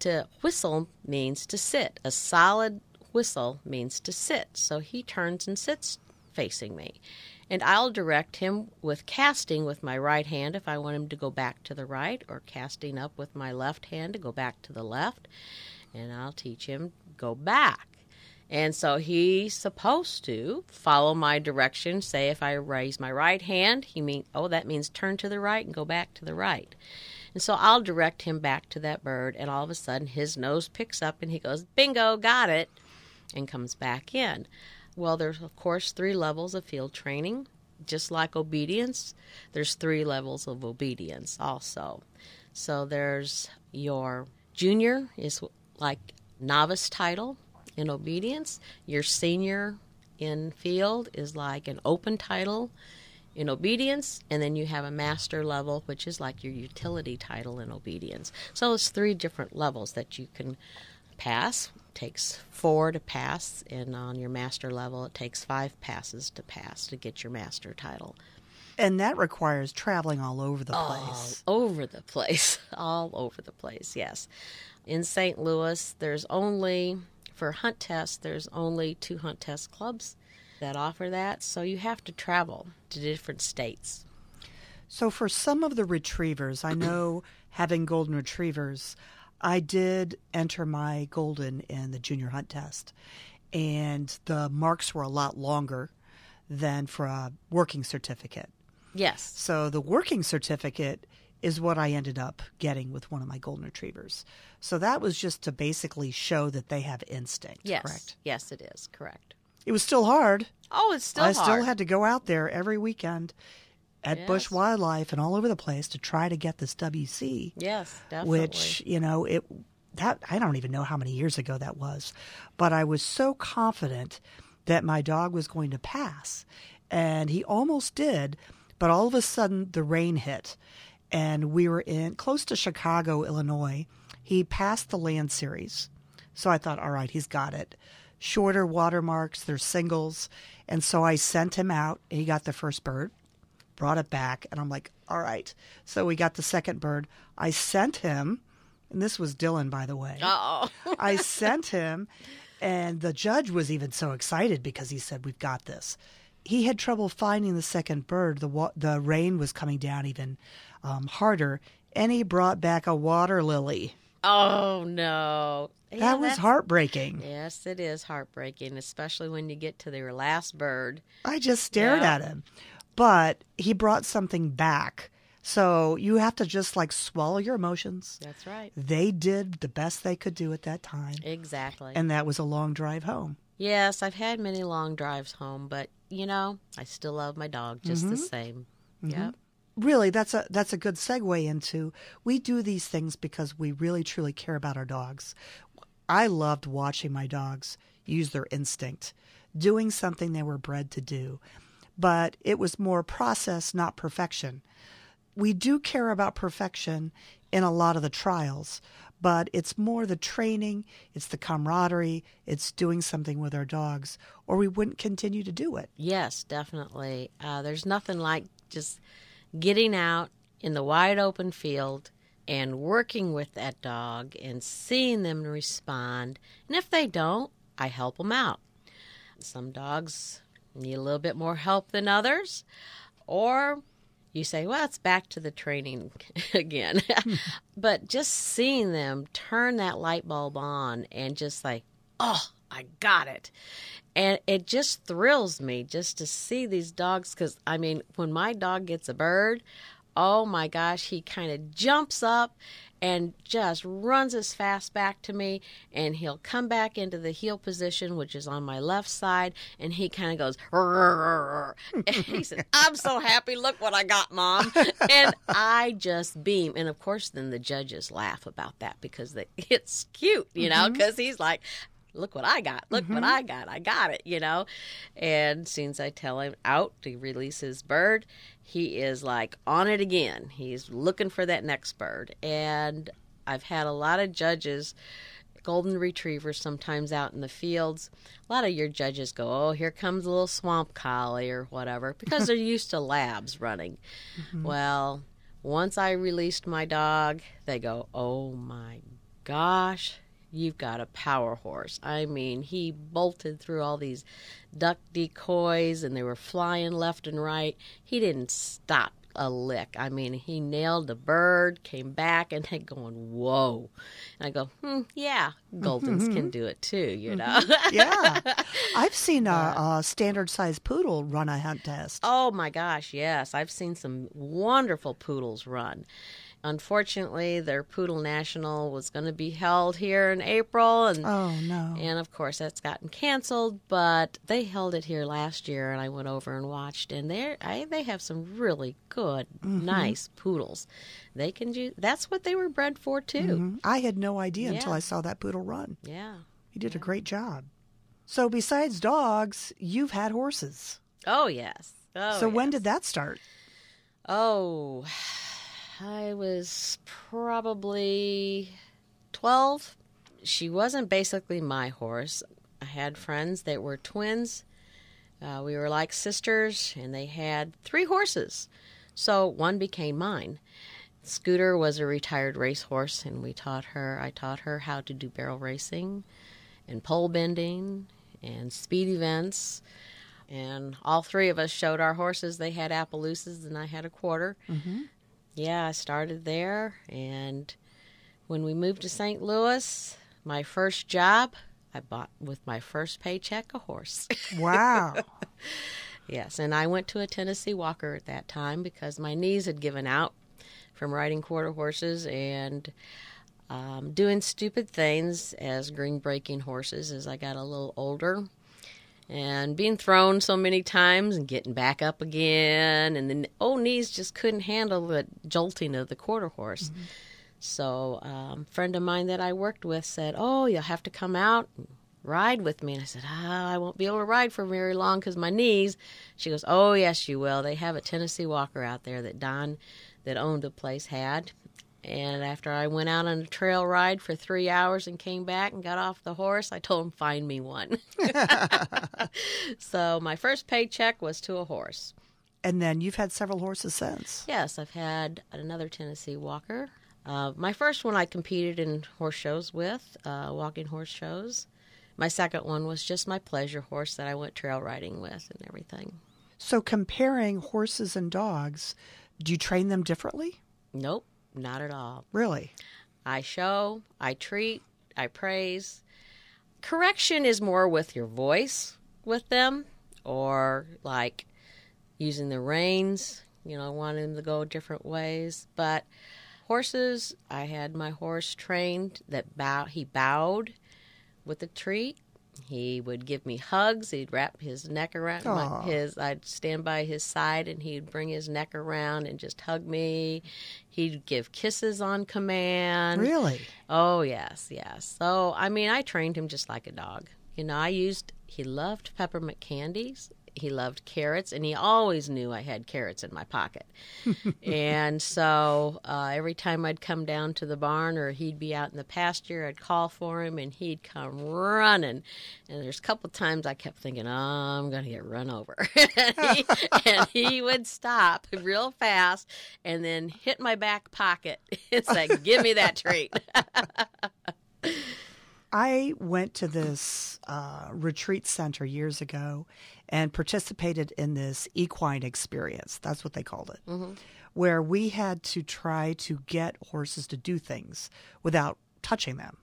to whistle means to sit. A solid whistle means to sit. So he turns and sits facing me. And I'll direct him with casting with my right hand if I want him to go back to the right, or casting up with my left hand to go back to the left. And I'll teach him go back. And so he's supposed to follow my direction. Say if I raise my right hand, he mean oh that means turn to the right and go back to the right. And so I'll direct him back to that bird and all of a sudden his nose picks up and he goes, "Bingo, got it." and comes back in. Well, there's of course three levels of field training. Just like obedience, there's three levels of obedience also. So there's your junior is like novice title in obedience. Your senior in field is like an open title in obedience, and then you have a master level, which is like your utility title in obedience. So it's three different levels that you can pass. It takes four to pass, and on your master level, it takes five passes to pass to get your master title. And that requires traveling all over the place. All over the place. All over the place, yes. In St. Louis, there's only, for hunt tests, there's only two hunt test clubs that offer that. So you have to travel to different states. So, for some of the retrievers, I know having golden retrievers, I did enter my golden in the junior hunt test, and the marks were a lot longer than for a working certificate. Yes. So, the working certificate is what I ended up getting with one of my golden retrievers. So, that was just to basically show that they have instinct, Yes. correct? Yes, it is. Correct. It was still hard. Oh, it's still I hard. still had to go out there every weekend at Busch Wildlife and all over the place to try to get this WC. Yes, definitely. Which, you know, it that I don't even know how many years ago that was, but I was so confident that my dog was going to pass. And he almost did, but all of a sudden the rain hit and we were in close to Chicago, Illinois. He passed the land series. So I thought, all right, he's got it. Shorter watermarks, they're singles. And so I sent him out. He got the first bird, brought it back, and I'm like, all right. So we got the second bird. I sent him, and this was Dylan, by the way. Oh, I sent him, and the judge was even so excited because he said, "We've got this." He had trouble finding the second bird. The wa- the rain was coming down even um, harder, and he brought back a water lily. oh no. Yeah, that was heartbreaking. Yes, it is heartbreaking, especially when you get to their last bird. I just stared Yeah. at him, but he brought something back. So you have to just like swallow your emotions. That's right. They did the best they could do at that time, Exactly. and that was a long drive home. yes, I've had many long drives home, but you know, I still love my dog just the mm-hmm. same. Mm-hmm. Yep. really that's a that's a good segue into we do these things because we really truly care about our dogs i loved watching my dogs use their instinct doing something they were bred to do but it was more process not perfection we do care about perfection in a lot of the trials but it's more the training it's the camaraderie it's doing something with our dogs or we wouldn't continue to do it Yes, definitely. Uh, there's nothing like just getting out in the wide open field and working with that dog and seeing them respond. And if they don't, I help them out. Some dogs need a little bit more help than others, or you say, well, it's back to the training again. but just seeing them turn that light bulb on and just like, oh, I got it. And it just thrills me just to see these dogs because, I mean, when my dog gets a bird, oh my gosh, he kind of jumps up and just runs as fast back to me and he'll come back into the heel position which is on my left side and he kind of goes and he says i'm so happy. Look what i got mom. And i just beam. And of course then the judges laugh about that because they, it's cute you know mm-hmm. because he's like look what I got, look what mm-hmm. I got, I got it, you know. And since I tell him out to release his bird, he is like on it again. He's looking for that next bird. And I've had a lot of judges, golden retrievers, sometimes out in the fields. A lot of your judges go, oh, here comes a little swamp collie or whatever, because they're used to labs running. Mm-hmm. Well, once I released my dog, they go, oh my gosh, you've got a power horse. I mean, he bolted through all these duck decoys and they were flying left and right. He didn't stop a lick. I mean, he nailed a bird, came back, and they going, whoa. And I go, hmm, yeah, Goldens can do it too, you know? yeah i've seen a, a standard sized poodle run a hunt test Oh my gosh, yes. I've seen some wonderful poodles run. Unfortunately, their Poodle National was going to be held here in April, and Oh no. and of course that's gotten canceled. But they held it here last year, and I went over and watched, and they they have some really good, nice poodles. They can do. That's what they were bred for too. Mhm. I had no idea until I saw that poodle run. Yeah. He did a great job. So besides dogs, you've had horses. Oh yes. Oh, so when did that start? Oh, I was probably 12. She wasn't basically my horse. I had friends that were twins. Uh, we were like sisters, and they had three horses. So one became mine. Scooter was a retired racehorse, and we taught her, I taught her how to do barrel racing and pole bending and speed events. And all three of us showed our horses. They had Appaloosas, and I had a quarter. Mm-hmm. Yeah, I started there. And when we moved to St. Louis, my first job, I bought with my first paycheck a horse. Wow. yes, and I went to a Tennessee Walker at that time because my knees had given out from riding quarter horses and um, doing stupid things as green breaking horses as I got a little older. And being thrown so many times and getting back up again, and the old knees just couldn't handle the jolting of the quarter horse. So, um, a friend of mine that I worked with said, "Oh, you'll have to come out and ride with me." And I said, "Ah, I won't be able to ride for very long because my knees." She goes, "Oh, yes, you will. They have a Tennessee Walker out there that Don, that owned the place, had." And after I went out on a trail ride for three hours and came back and got off the horse, I told him, "Find me one." so my first paycheck was to a horse. and then you've had several horses since. Yes, I've had another Tennessee Walker. Uh, my first one I competed in horse shows with, uh, walking horse shows. My second one was just my pleasure horse that I went trail riding with and everything. So comparing horses and dogs, do you train them differently? Nope, not at all. Really? I show, I treat, I praise. Correction is more with your voice with them or like using the reins, you know, wanting them to go different ways. But horses, I had my horse trained that bow he bowed with a treat. He would give me hugs. He'd wrap his neck around my, his. I'd stand by his side, and he'd bring his neck around and just hug me. He'd give kisses on command. Really? Oh, yes, yes. So, I mean, I trained him just like a dog. You know, I used, he loved peppermint candies. He loved carrots, and he always knew I had carrots in my pocket. and so uh, every time I'd come down to the barn or he'd be out in the pasture, I'd call for him, and he'd come running. And there's a couple times I kept thinking, oh, I'm going to get run over. and, he, and he would stop real fast and then hit my back pocket and say, Give me that treat. I went to this uh, retreat center years ago and participated in this equine experience. That's what they called it, where we had to try to get horses to do things without touching them.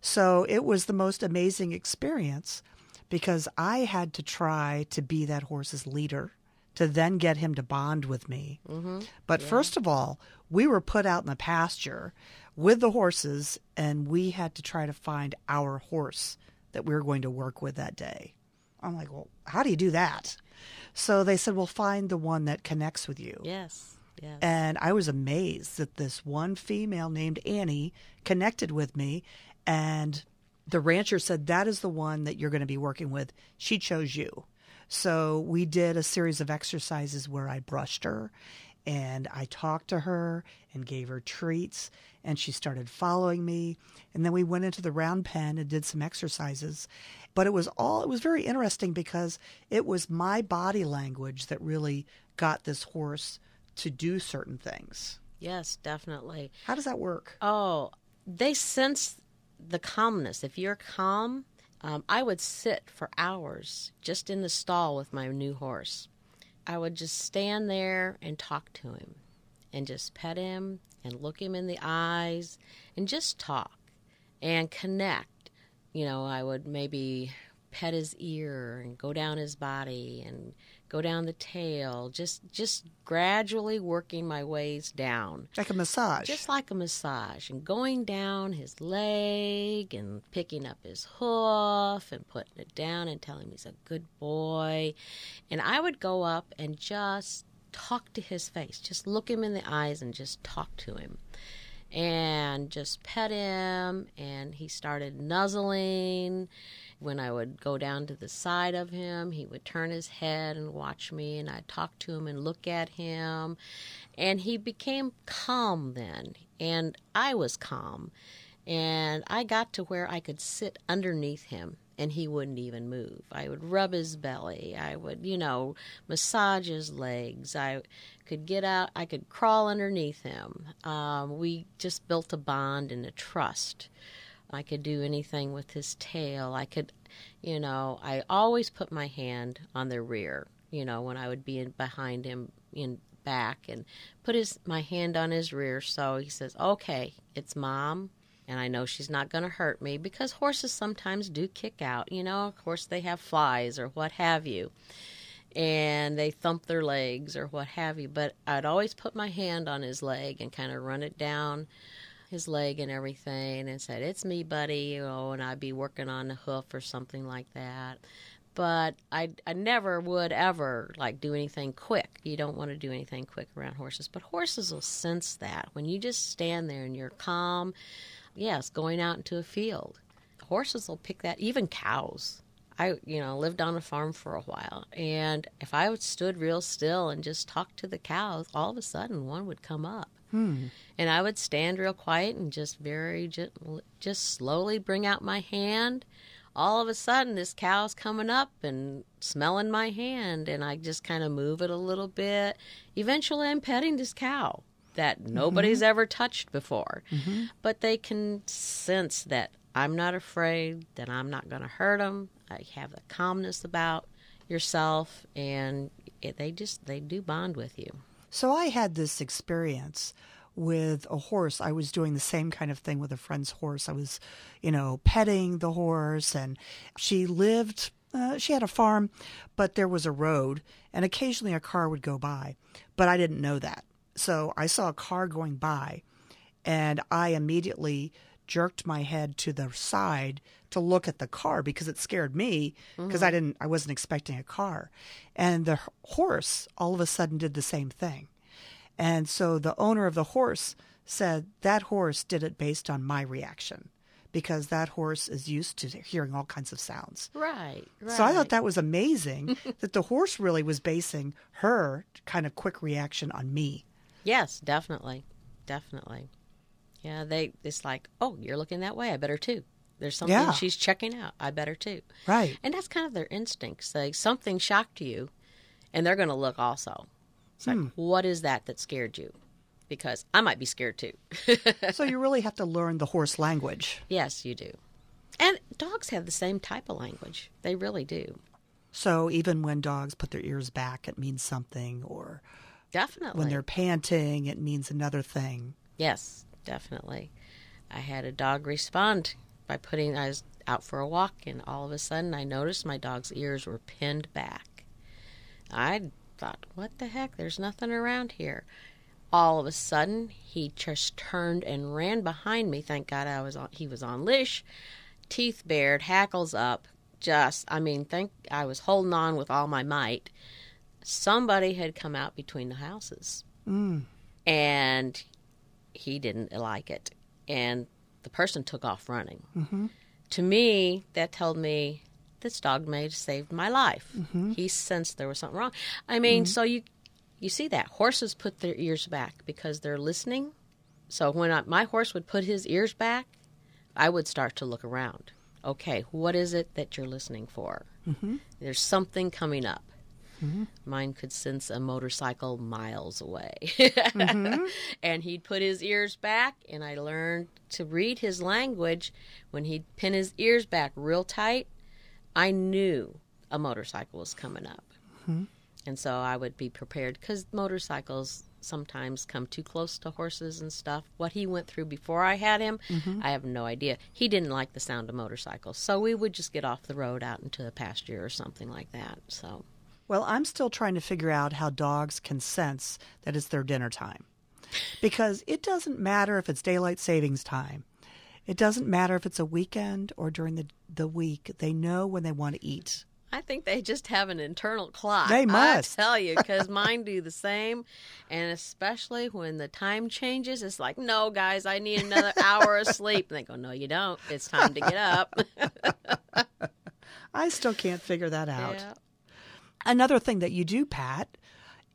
So it was the most amazing experience because I had to try to be that horse's leader to then get him to bond with me. But first of all, we were put out in the pasture with the horses, and we had to try to find our horse that we were going to work with that day. I'm like, well, how do you do that? So they said, well, find the one that connects with you. yes, yes. And I was amazed that this one female named Annie connected with me. And the rancher said, That is the one that you're going to be working with. She chose you. So we did a series of exercises where I brushed her and I talked to her and gave her treats. And she started following me. And then we went into the round pen and did some exercises. But it was all, it was very interesting because it was my body language that really got this horse to do certain things. yes, definitely. How does that work? Oh, they sense the calmness. If you're calm, um, I would sit for hours just in the stall with my new horse. I would just stand there and talk to him and just pet him and look him in the eyes and just talk and connect. You know, I would maybe pet his ear and go down his body and go down the tail, just just gradually working my ways down. Like a massage. just like a massage and going down his leg and picking up his hoof and putting it down and telling him he's a good boy. And i would go up and just talk to his face just look him in the eyes and just talk to him. And just pet him and he started nuzzling when i would go down to the side of him he would turn his head and watch me and i'd talk to him and look at him and he became calm then and i was calm and i got to where i could sit underneath him and he wouldn't even move. I would rub his belly. I would, you know, massage his legs. I could get out. I could crawl underneath him. Um, we just built a bond and a trust. I could do anything with his tail. I could, you know, I always put my hand on the rear. You know, when I would be in behind him in back and put his my hand on his rear. So he says, "Okay, it's mom." and I know she's not going to hurt me because horses sometimes do kick out. You know, of course, they have flies or what have you, and they thump their legs or what have you. But I'd always put my hand on his leg and kind of run it down his leg and everything and said, It's me, buddy, you know, and I'd be working on the hoof or something like that. But I, I never would ever like do anything quick. You don't want to do anything quick around horses, but horses will sense that when you just stand there and you're calm yes, going out into a field. Horses will pick that, even cows. I, you know, lived on a farm for a while, and if I would stood real still and just talked to the cows, all of a sudden one would come up, Hmm. and I would stand real quiet and just very, just, just slowly bring out my hand. All of a sudden, this cow's coming up and smelling my hand, and I just kind of move it a little bit. Eventually, I'm petting this cow that nobody's ever touched before. But they can sense that I'm not afraid, that I'm not going to hurt them. I have the calmness about yourself, and it, they just they do bond with you. So I had this experience with a horse. I was doing the same kind of thing with a friend's horse. I was, you know, petting the horse, and she lived. Uh, she had a farm, but there was a road, and occasionally a car would go by. But I didn't know that. So I saw a car going by, and I immediately jerked my head to the side to look at the car because it scared me because I mm-hmm. didn't I wasn't expecting a car. And the horse all of a sudden did the same thing. And so the owner of the horse said that horse did it based on my reaction because that horse is used to hearing all kinds of sounds. Right, right. So I thought that was amazing that the horse really was basing her kind of quick reaction on me. Yes, definitely, definitely. Yeah, they. It's like, oh, you're looking that way. I better too. There's something Yeah. she's checking out. I better too. Right. And that's kind of their instincts. They something shocked you, and they're going to look also. It's like, hmm. what is that that scared you? Because I might be scared too. so you really have to learn the horse language. yes, you do. And dogs have the same type of language. They really do. So even when dogs put their ears back, it means something, or Definitely. when they're panting, it means another thing. Yes, definitely. I had a dog respond by putting, I was out for a walk, and all of a sudden I noticed my dog's ears were pinned back. I thought, what the heck? There's nothing around here. All of a sudden, he just turned and ran behind me. Thank God I was on, he was on leash, teeth bared, hackles up. Just, I mean, think I was holding on with all my might. Somebody had come out between the houses mm. and he didn't like it. And the person took off running. Mm-hmm. To me that told me this dog may have saved my life. Mm-hmm. He sensed there was something wrong. I mean mm-hmm. so you you see that. Horses put their ears back because they're listening. So when I, my horse would put his ears back i would start to look around. Okay what is it that you're listening for? There's something coming up Mm-hmm. Mine could sense a motorcycle miles away. Mm-hmm. and he'd put his ears back, and I learned to read his language. When he'd pin his ears back real tight, I knew a motorcycle was coming up. Mm-hmm. And so I would be prepared because motorcycles sometimes come too close to horses and stuff. What he went through before I had him, I have no idea. He didn't like the sound of motorcycles. So we would just get off the road out into the pasture or something like that. So. Well, I'm still trying to figure out how dogs can sense that it's their dinner time. Because it doesn't matter if it's daylight savings time. It doesn't matter if it's a weekend or during the, the week. They know when they want to eat. I think they just have an internal clock. They must. I tell you, because mine do the same. And especially when the time changes, it's like, no, guys, I need another hour of sleep. And they go, no, you don't. It's time to get up. I still can't figure that out. Yeah. Another thing that you do, Pat,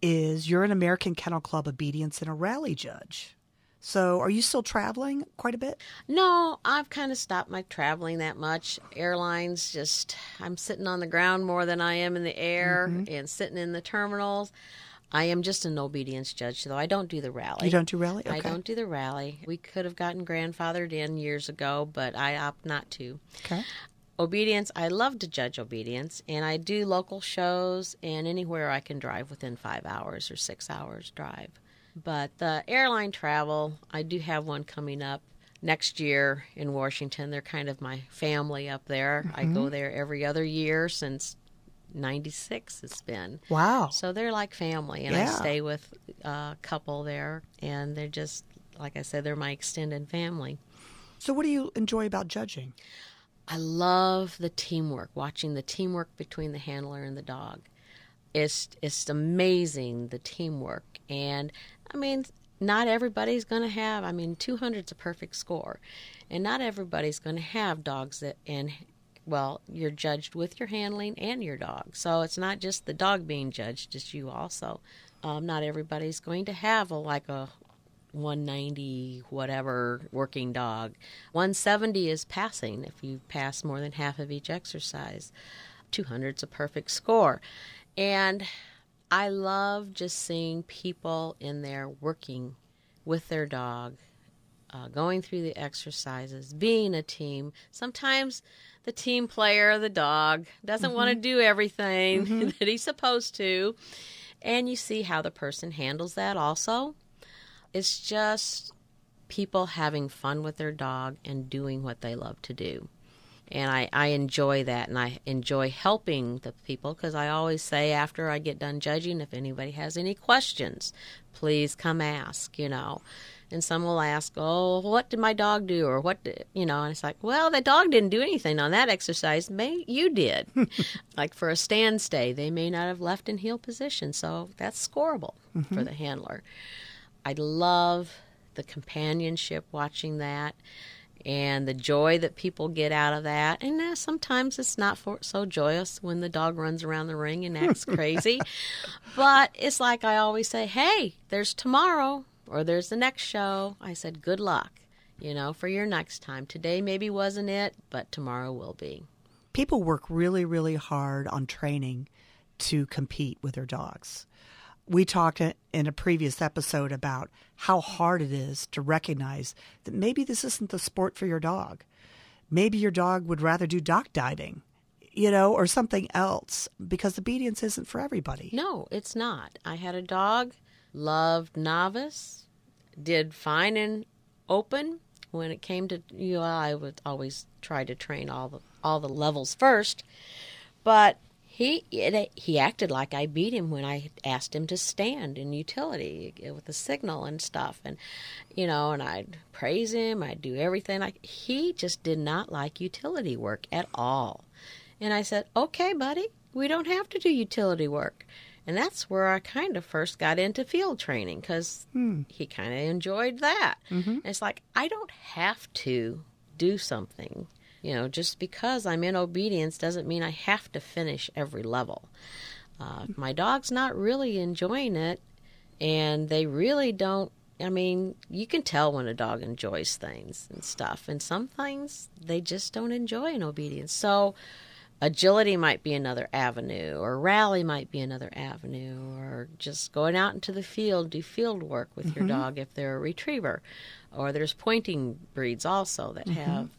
is you're an American Kennel Club obedience and a rally judge. So are you still traveling quite a bit? No, I've kind of stopped my traveling that much. Airlines just, I'm sitting on the ground more than I am in the air Mm-hmm. and sitting in the terminals. I am just an obedience judge, though. I don't do the rally. You don't do rally? I don't do the rally. We could have gotten grandfathered in years ago, but I opt not to. Okay. Obedience, I love to judge obedience, and I do local shows and anywhere I can drive within five hours or six hours drive. But the airline travel, I do have one coming up next year in Washington. They're kind of my family up there. I go mm-hmm. there every other year since 96 it's been. Wow. So they're like family, and I stay with a couple there, and they're just, like I said, they're my extended family. So what do you enjoy about judging? I love the teamwork, watching the teamwork between the handler and the dog. It's it's amazing the teamwork, and I mean, not everybody's going to have. I mean, 200 is a perfect score, and not everybody's going to have dogs that and well, you're judged with your handling and your dog. So it's not just the dog being judged; it's you also. Um, not everybody's going to have a like a 190 whatever working dog 170 is passing if you pass more than half of each exercise 200 is a perfect score and i love just seeing people in there working with their dog uh, going through the exercises, being a team. Sometimes the team player, the dog, doesn't want to do everything that he's supposed to. And you see how the person handles that also. It's just people having fun with their dog and doing what they love to do. And I, I enjoy that, and I enjoy helping the people because I always say after I get done judging, if anybody has any questions, please come ask, you know. And some will ask, "Oh, what did my dog do?" or "What did you know?" And it's like, "Well, the dog didn't do anything on that exercise. May you did." like for a stand stay, they may not have left in heel position, so that's scoreable mm-hmm. for the handler. I love the companionship watching that and the joy that people get out of that. And uh, sometimes it's not for, so joyous when the dog runs around the ring and acts crazy. but it's like I always say, hey, there's tomorrow or there's the next show. I said, good luck, you know, for your next time. Today maybe wasn't it, but tomorrow will be. People work really, really hard on training to compete with their dogs. We talked in a previous episode about how hard it is to recognize that maybe this isn't the sport for your dog. Maybe your dog would rather do dock diving, you know, or something else because obedience isn't for everybody. No, it's not. I had a dog, loved novice, did fine in open. When it came to you know, I would always try to train all the all the levels first, but he it, he acted like I beat him when I asked him to stand in utility uh, with the signal and stuff, and you know, and I'd praise him, I'd do everything. Like he just did not like utility work at all, and I said, "Okay, buddy, we don't have to do utility work." And that's where I kind of first got into field training because hmm. he kind of enjoyed that. Mm-hmm. And it's like, I don't have to do something. You know, just because I'm in obedience doesn't mean I have to finish every level. Uh, my dog's not really enjoying it, and they really don't. I mean, you can tell when a dog enjoys things and stuff, and some things they just don't enjoy in obedience. So, agility might be another avenue, or rally might be another avenue, or just going out into the field, do field work with your dog if they're a retriever. Or there's pointing breeds also that have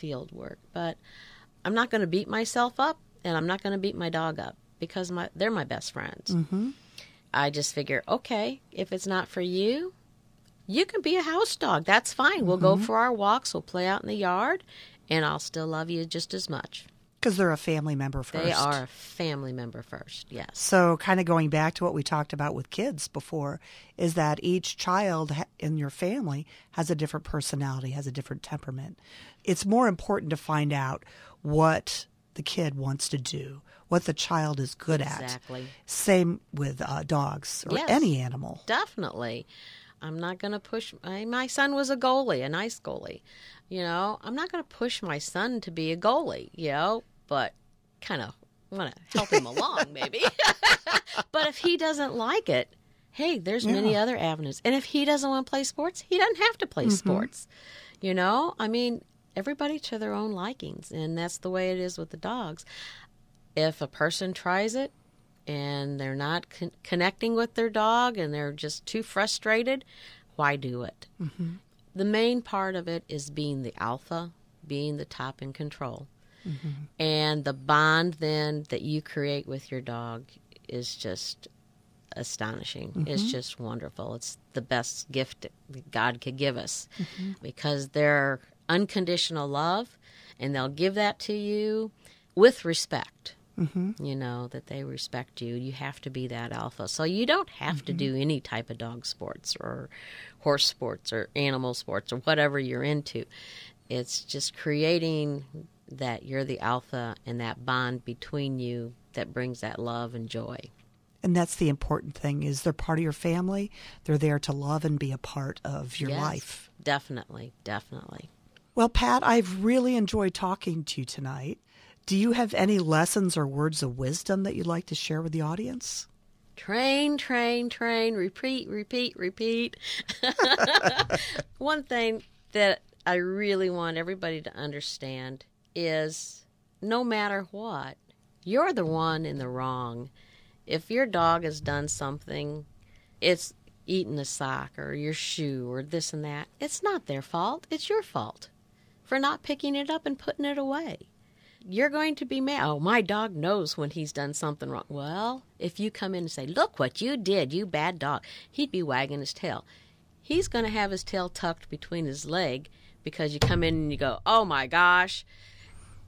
field work. But I'm not going to beat myself up, and I'm not going to beat my dog up because my, they're my best friends. Mm-hmm. I just figure, okay, if it's not for you, you can be a house dog. That's fine. We'll go mm-hmm. for our walks, we'll play out in the yard, and I'll still love you just as much. Because they're a family member first. They are a family member first, yes. So, kind of going back to what we talked about with kids before, is that each child in your family has a different personality, has a different temperament. It's more important to find out what the kid wants to do, what the child is good at. Exactly. Same with uh, dogs or Yes. any animal. Definitely. I'm not going to push. My, my son was a goalie, a nice goalie. You know, I'm not going to push my son to be a goalie, you know, but kind of want to help him along, maybe. but if he doesn't like it, hey, there's many other avenues. And if he doesn't want to play sports, he doesn't have to play sports. You know, I mean, everybody to their own likings. And that's the way it is with the dogs. If a person tries it, and they're not con- connecting with their dog and they're just too frustrated, why do it? Mm-hmm. The main part of it is being the alpha, being the top in control. Mm-hmm. And the bond then that you create with your dog is just astonishing. Mm-hmm. It's just wonderful. It's the best gift God could give us. Mm-hmm. Because they're unconditional love and they'll give that to you with respect. You know that they respect you. You have to be that alpha. So you don't have to do any type of dog sports or horse sports or animal sports or whatever you're into. It's just creating that you're the alpha and that bond between you that brings that love and joy And that's the important thing is they're part of your family. They're there to love and be a part of your Yes, life. definitely definitely Well, Pat, I've really enjoyed talking to you tonight. Do you have any lessons or words of wisdom that you'd like to share with the audience? Train, train, train, repeat, repeat, repeat. One thing that I really want everybody to understand is no matter what, you're the one in the wrong. If your dog has done something, it's eaten a sock or your shoe or this and that, it's not their fault. It's your fault for not picking it up and putting it away you're going to be mad. Oh, my dog knows when he's done something wrong. Well, if you come in and say, Look what you did, you bad dog, he'd be wagging his tail. He's going to have his tail tucked between his leg because you come in and you go, Oh my gosh.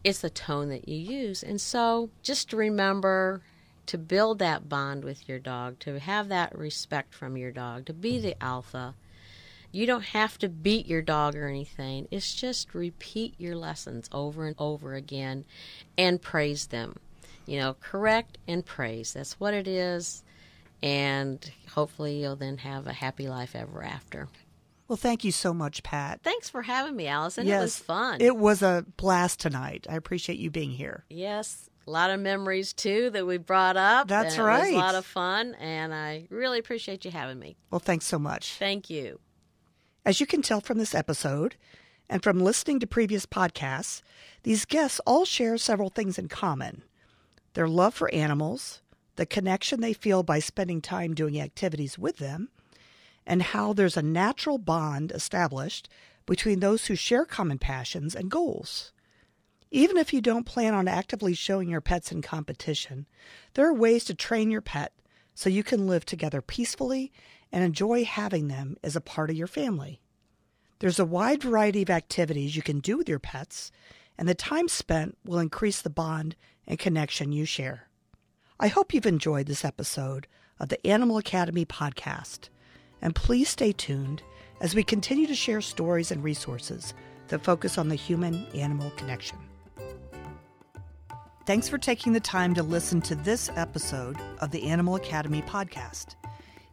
It's the tone that you use. And so just remember to build that bond with your dog, to have that respect from your dog, to be the alpha. You don't have to beat your dog or anything. It's just repeat your lessons over and over again and praise them. You know, correct and praise. That's what it is. And hopefully you'll then have a happy life ever after. Well, thank you so much, Pat. Thanks for having me, Allison. It was fun. It was a blast tonight. I appreciate you being here. Yes, a lot of memories too that we brought up. That's and It was right. a lot of fun, and I really appreciate you having me. Well, thanks so much. Thank you. As you can tell from this episode and from listening to previous podcasts, these guests all share several things in common their love for animals, the connection they feel by spending time doing activities with them, and how there's a natural bond established between those who share common passions and goals. Even if you don't plan on actively showing your pets in competition, there are ways to train your pet so you can live together peacefully and enjoy having them as a part of your family. There's a wide variety of activities you can do with your pets, and the time spent will increase the bond and connection you share. I hope you've enjoyed this episode of the Animal Academy podcast, and please stay tuned as we continue to share stories and resources that focus on the human animal connection. Thanks for taking the time to listen to this episode of the Animal Academy podcast.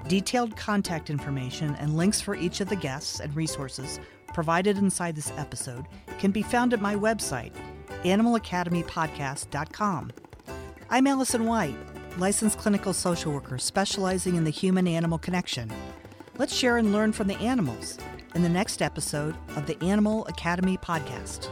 Detailed contact information and links for each of the guests and resources provided inside this episode can be found at my website, animalacademypodcast.com. I'm Allison White, licensed clinical social worker specializing in the human animal connection. Let's share and learn from the animals in the next episode of the Animal Academy podcast.